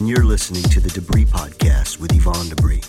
and you're listening to the Debris Podcast with Yvonne Debris.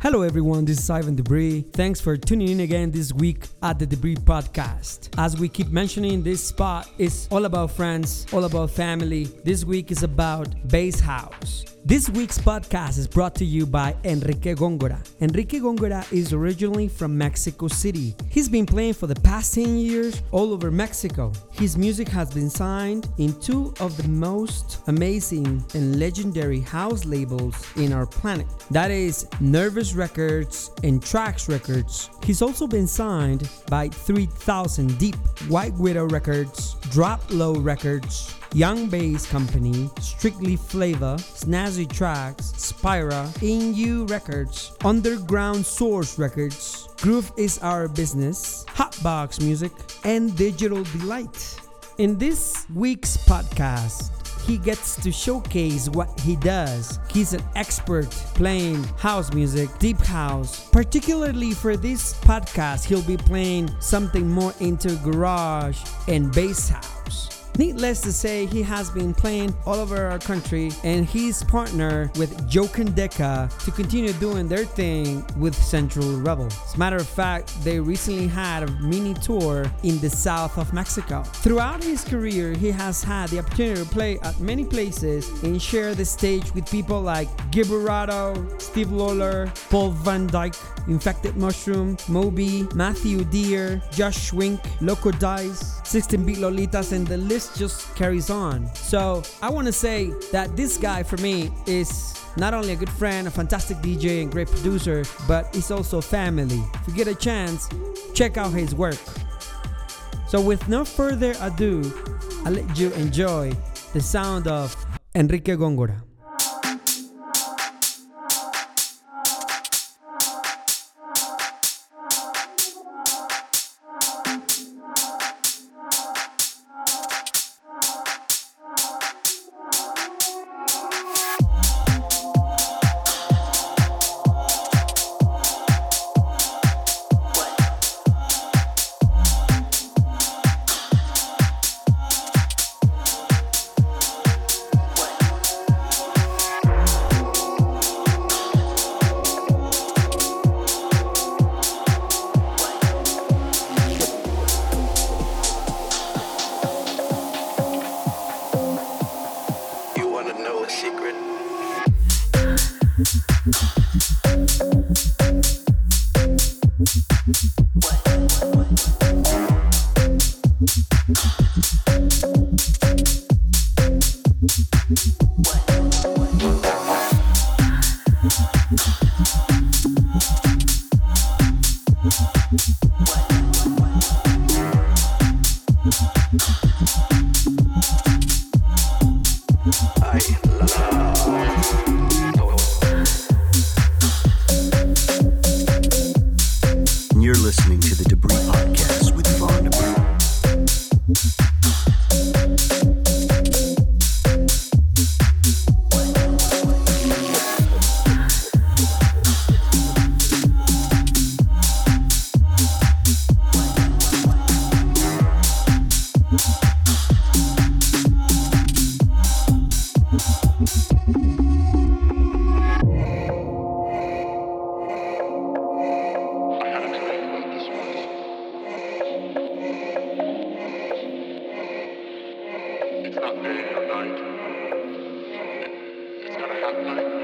Hello, everyone. This is Ivan Debris. Thanks for tuning in again this week at the Debris Podcast. As we keep mentioning, this spot is all about friends, all about family. This week is about Bass House. This week's podcast is brought to you by Enrique Gongora. Enrique Gongora is originally from Mexico City. He's been playing for the past 10 years all over Mexico. His music has been signed in two of the most amazing and legendary house labels in our planet. That is Nervous Records and Trax Records. He's also been signed by 3000 Deep, White Widow Records, Drop Low Records, Young Bass Company, Strictly Flavor, Snazzy Tracks, Spira, In You Records, Underground Source Records, Groove is Our Business, Hotbox Music, and Digital Delight. In this week's podcast, he gets to showcase what he does. He's an expert playing house music, deep house. Particularly for this podcast, he'll be playing something more into garage and bass house. Needless to say, he has been playing all over our country and he's partnered with Joe Kandeka to continue doing their thing with Central Rebel. As a matter of fact, they recently had a mini tour in the south of Mexico. Throughout his career, he has had the opportunity to play at many places and share the stage with people like Gibberado, Steve Lawler, Paul Van Dyk, Infected Mushroom, Moby, Matthew Dear, Josh Wink, Loco Dice, 16 Beat Lolitas, and the list just carries on. So I want to say that this guy for me is not only a good friend, a fantastic DJ, and great producer, but he's also family. If you get a chance, check out his work. So with no further ado, I'll let you enjoy the sound of Enrique Gongora. It's not day or night. It's gonna happen. night.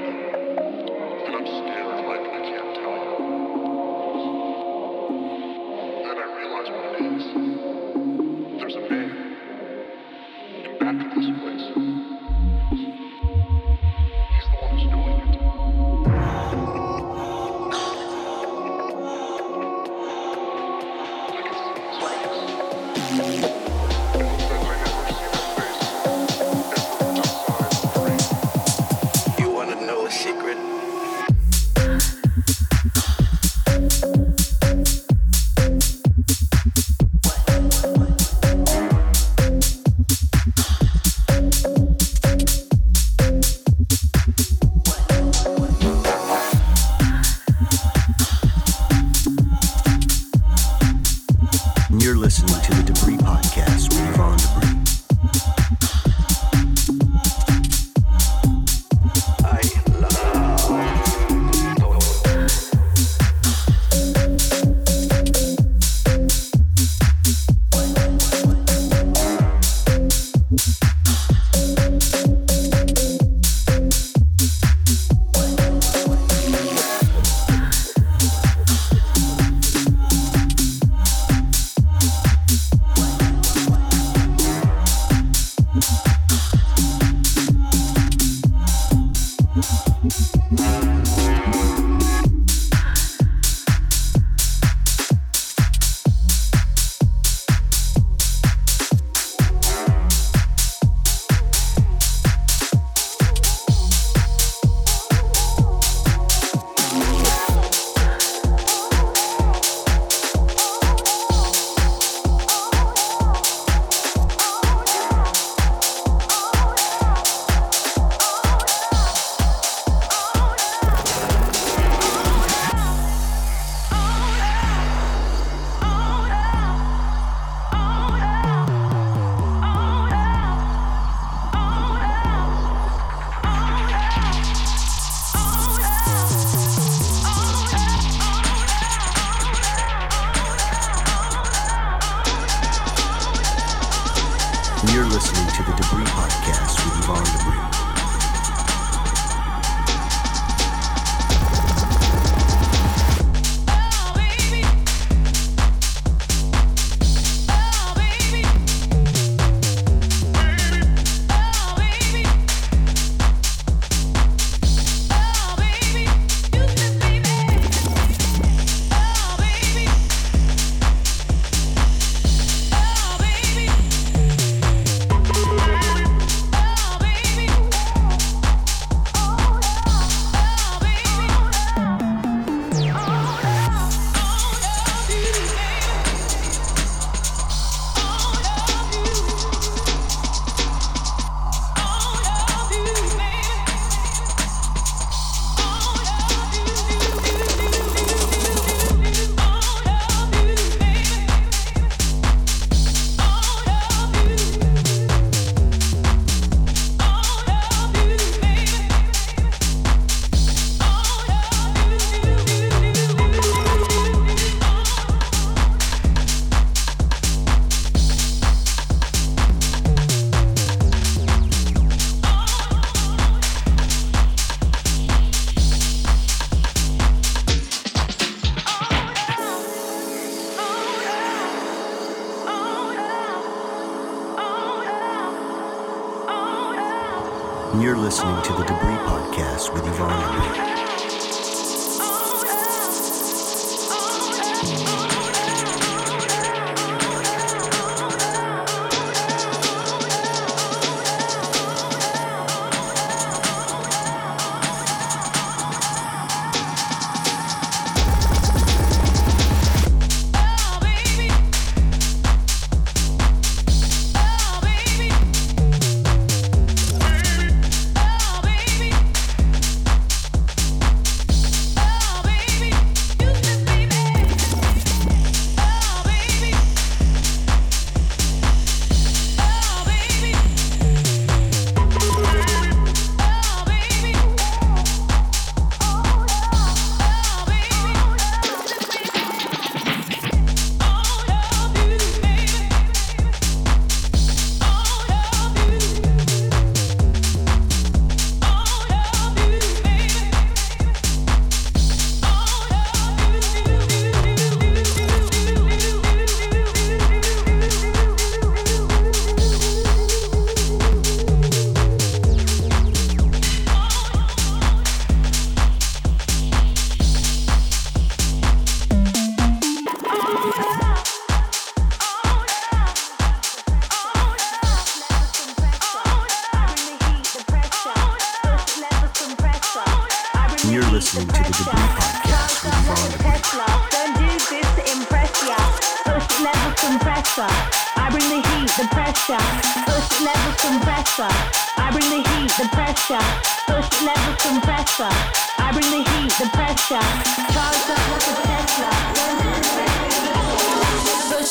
You're listening to the Debris Podcast with Yvonne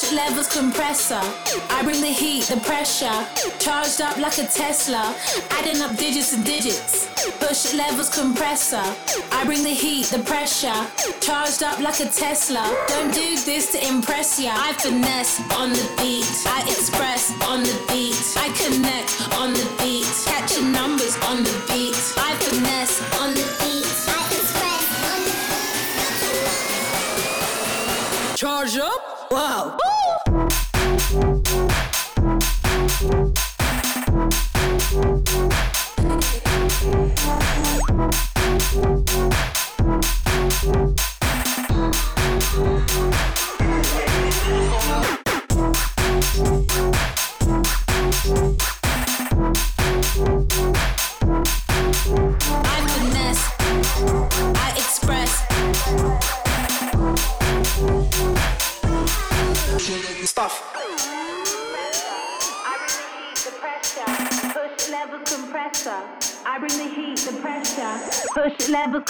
Levels compressor. I bring the heat, the pressure. Charged up like a Tesla. Adding up digits and digits. Push levels compressor. I bring the heat, the pressure. Charged up like a Tesla. Don't do this to impress ya. I finesse on the beat. I express on the beat. I connect on the beat. Catching numbers on the beat. I finesse on the beat. I express on the beat. Charge up? Wow. I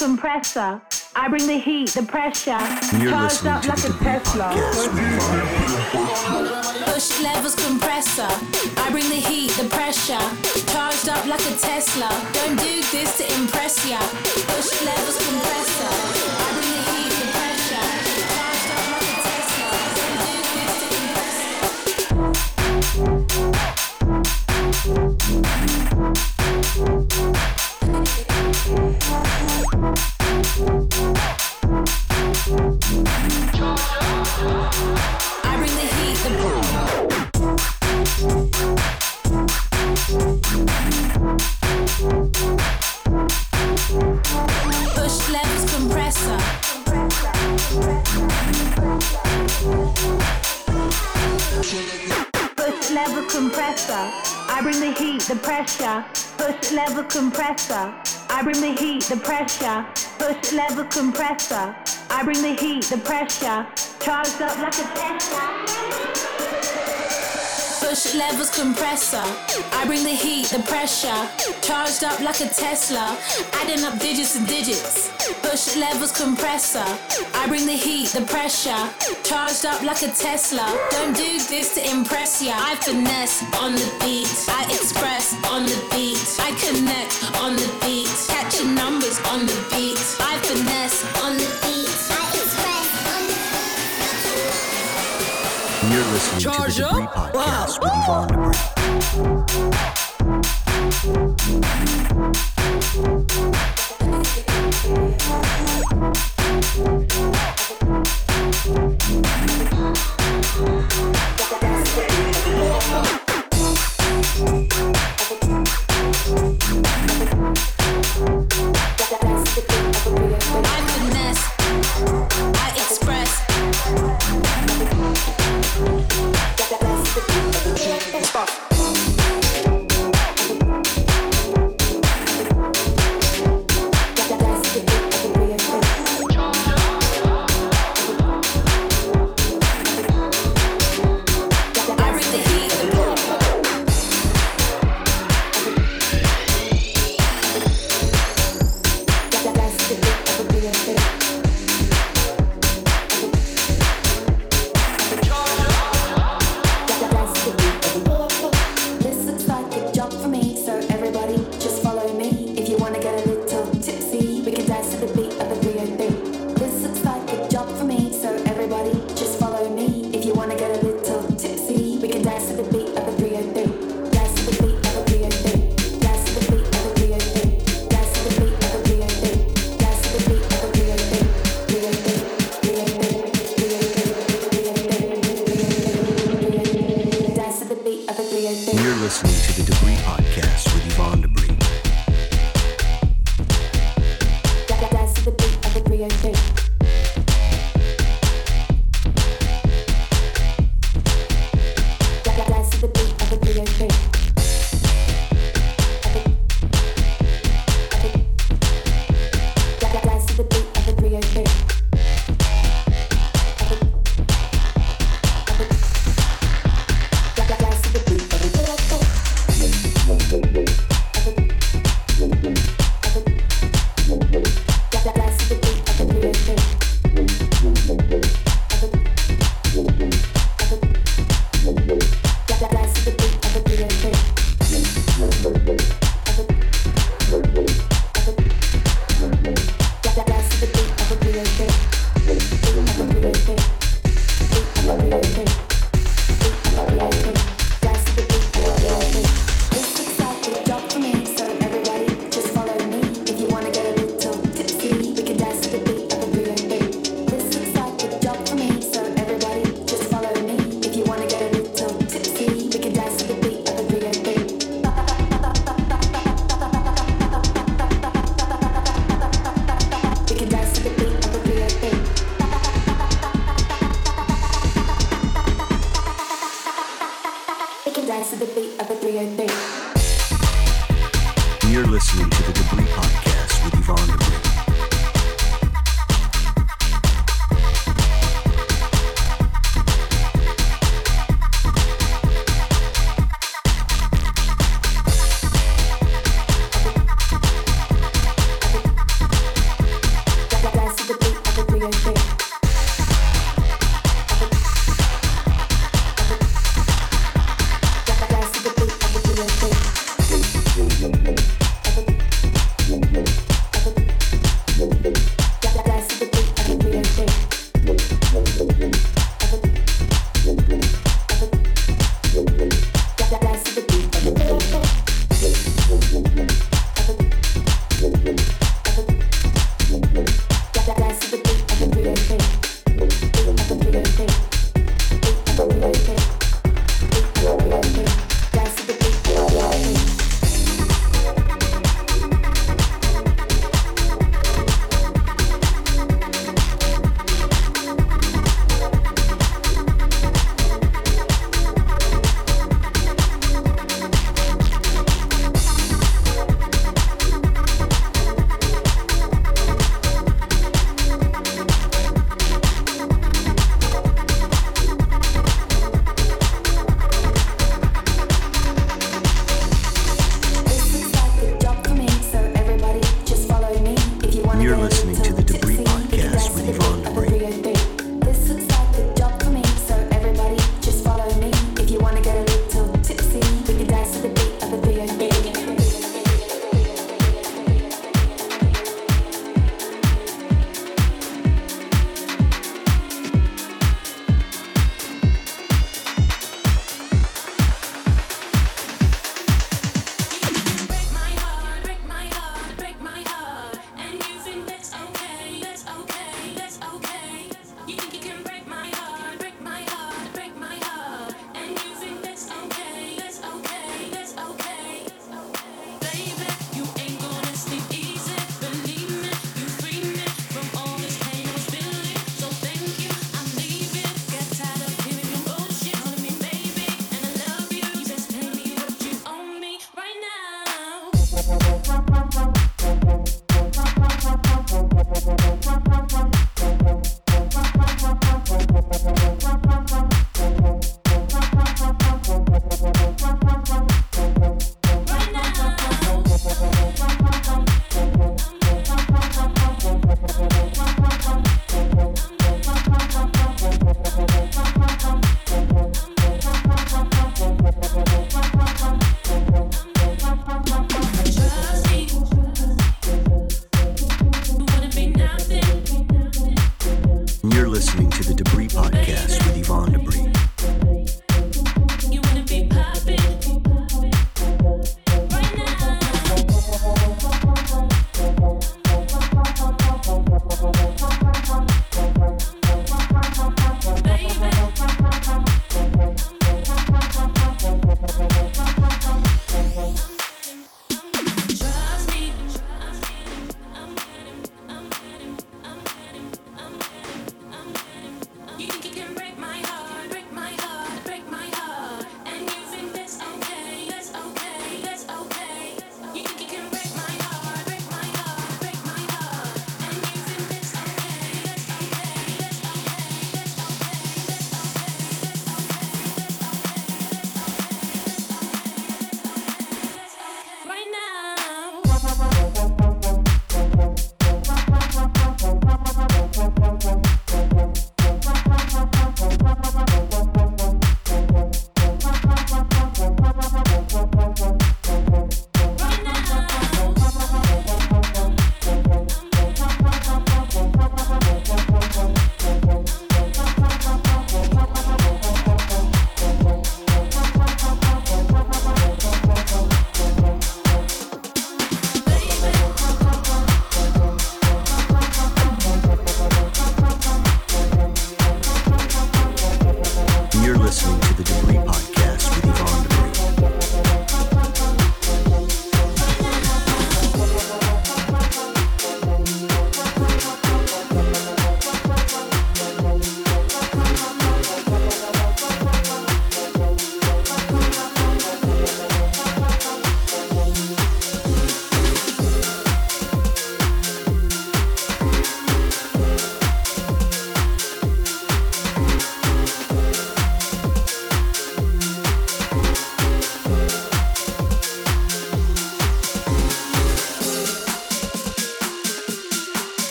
compressor. I bring the heat, the pressure. You're Charged up like a Tesla. Push levels compressor. I bring the heat, the pressure. Charged up like a Tesla. To. Push levels compressor. I bring the heat, the pressure. Charged up like a Tesla. Don't do this to impress ya. Georgia. Compressor. I bring the heat, the pressure. Push level compressor. I bring the heat, the pressure. Push level compressor. I bring the heat, the pressure. Charged up like a Tesla push levels compressor. I bring the heat, the pressure. Charged up like a Tesla. Adding up digits and digits. Push levels compressor. I bring the heat, the pressure. Charged up like a Tesla. Don't do this to impress ya. I finesse on the beat. I express on the beat. I connect on the beat. Catching numbers on the beat. I finesse Listening Charge to the Debris up? Podcast wow. with Yvonne Debris.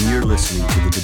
You're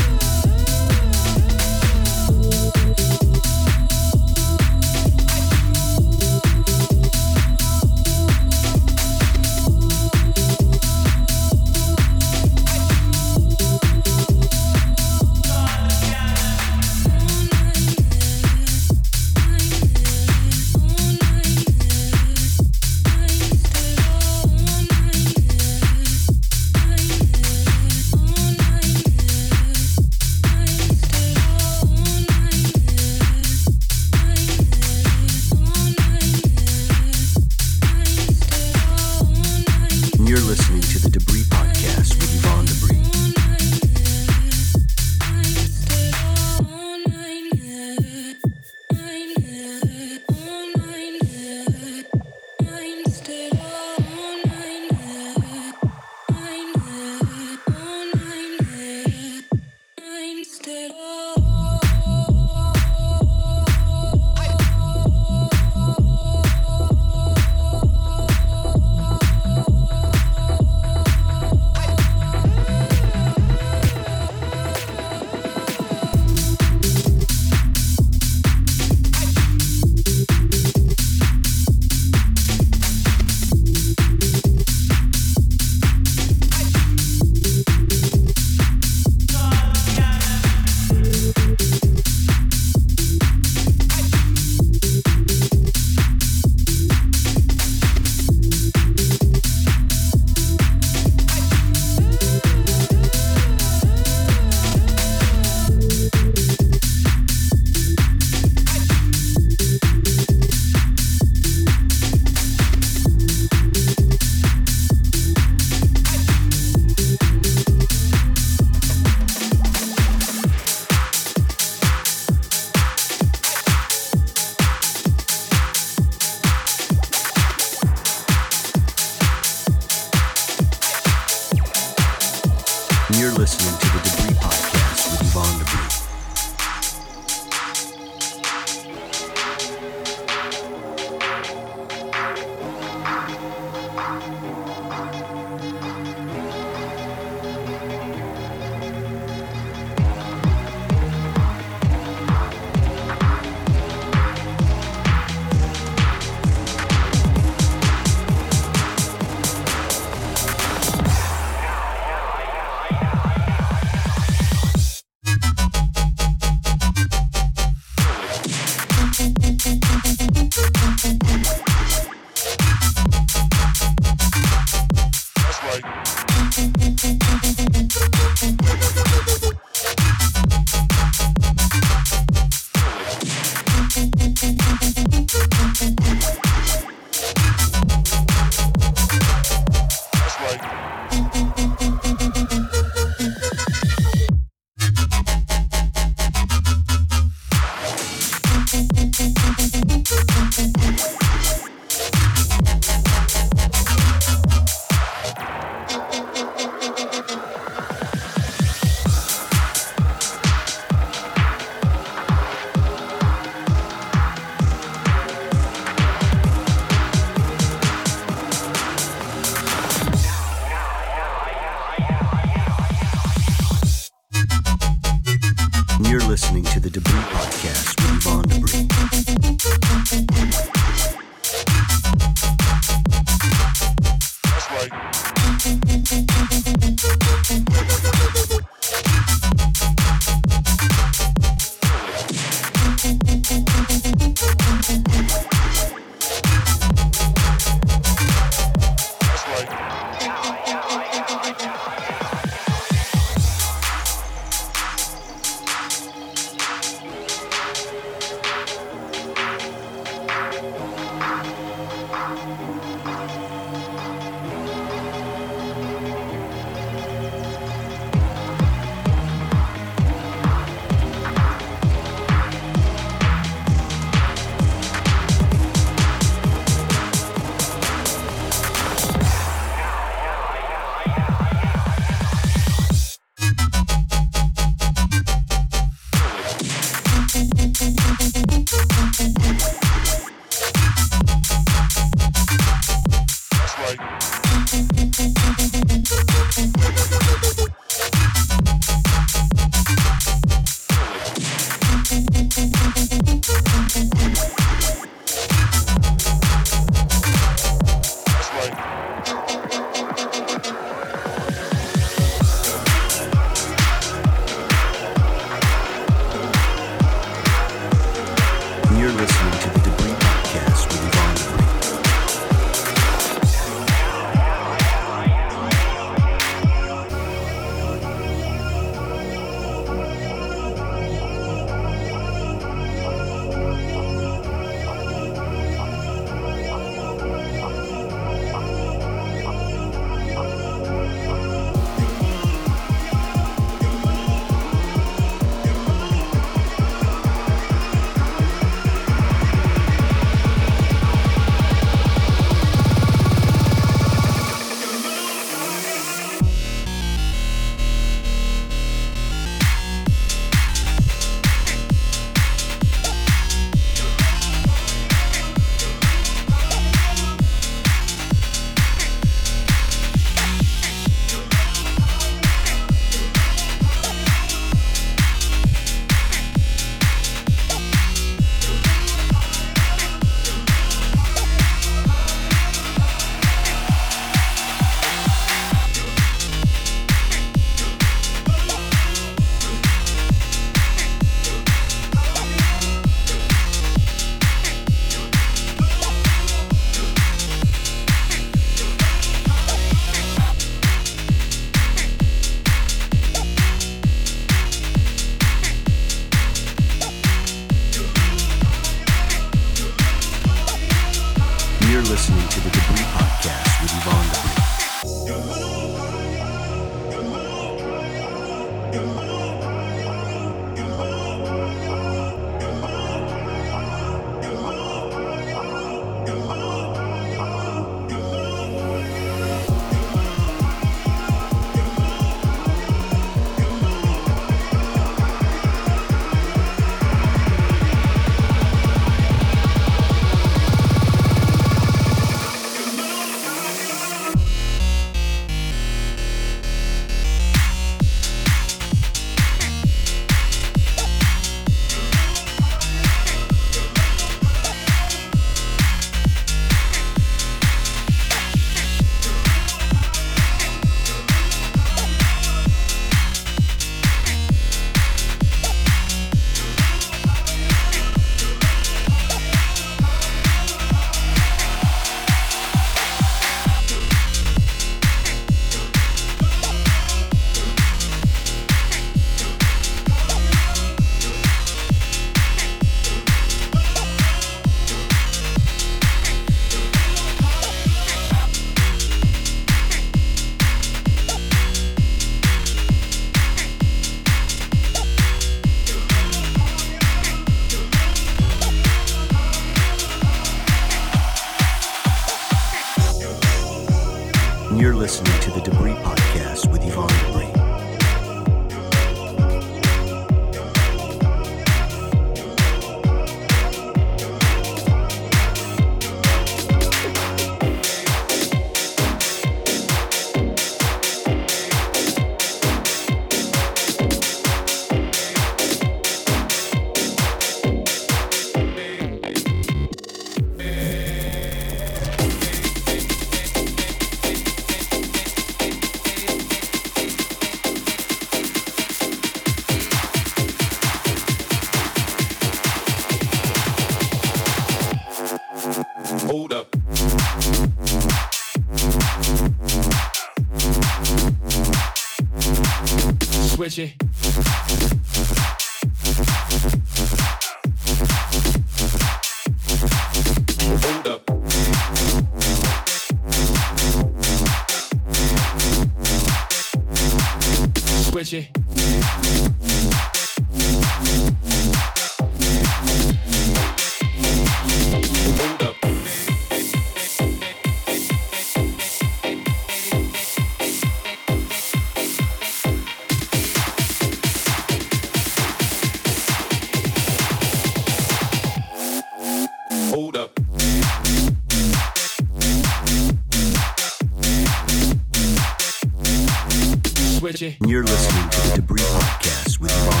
you're listening to the Debris Podcast with Yvonne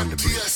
on the beat.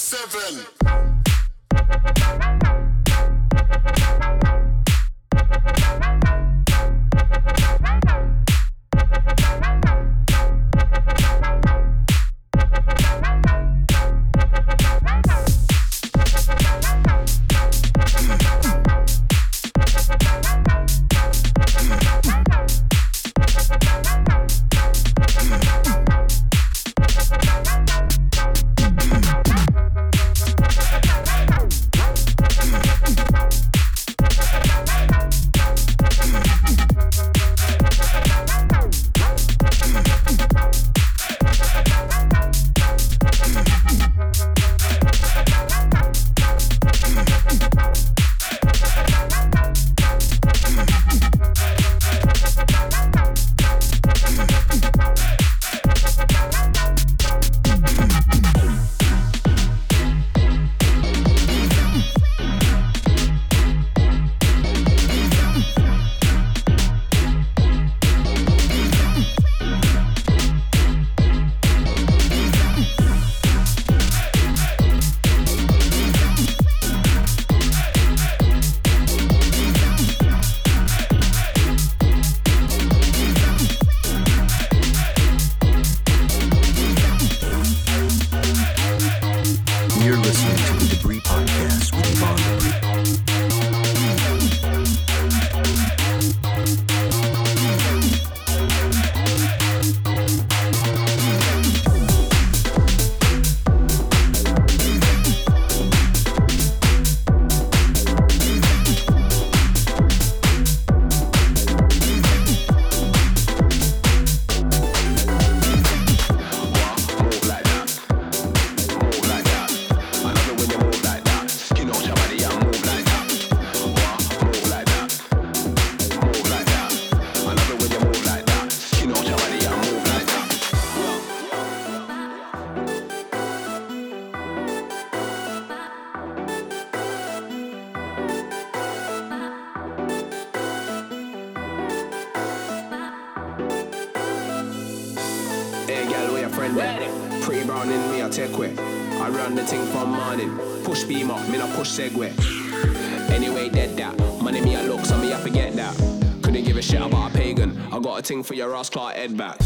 for your ass clock head back.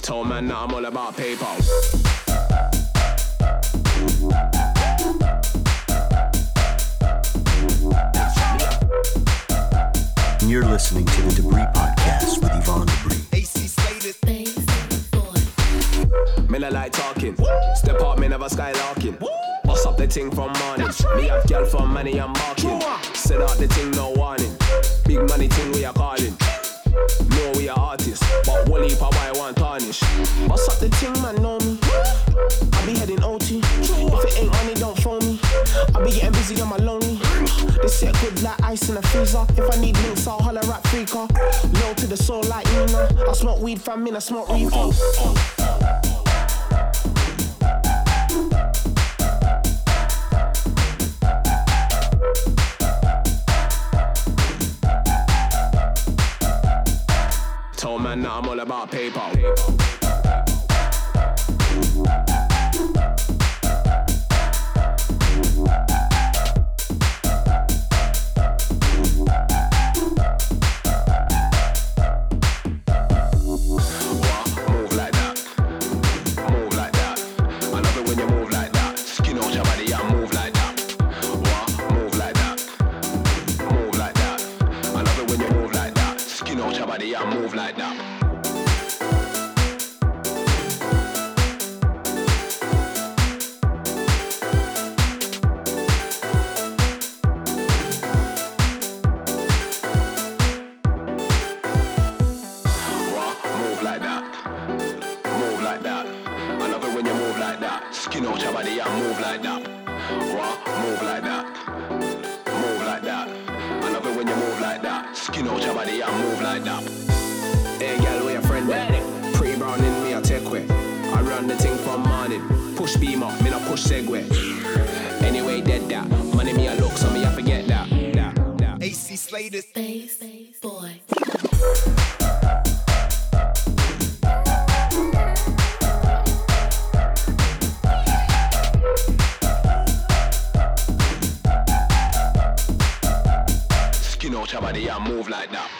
Told man that I'm all about paper. Me skylarking. Bust up the ting from morning. Me have girl from money I'm marking. Set out the ting, no warning. Big money ting we are calling. No, we are artists, but Wally pa why want tarnish. Bust up the ting, man, know me. I be heading OT. If it ain't money, don't phone me. I be getting busy, on my lonely. This set good like ice in a freezer. If I need links, I'll holler at Freaker. Low to the soul like Nina. I smoke weed from in, I smoke reefer. Told man that I'm all about. What? Out your body, yeah, move like that.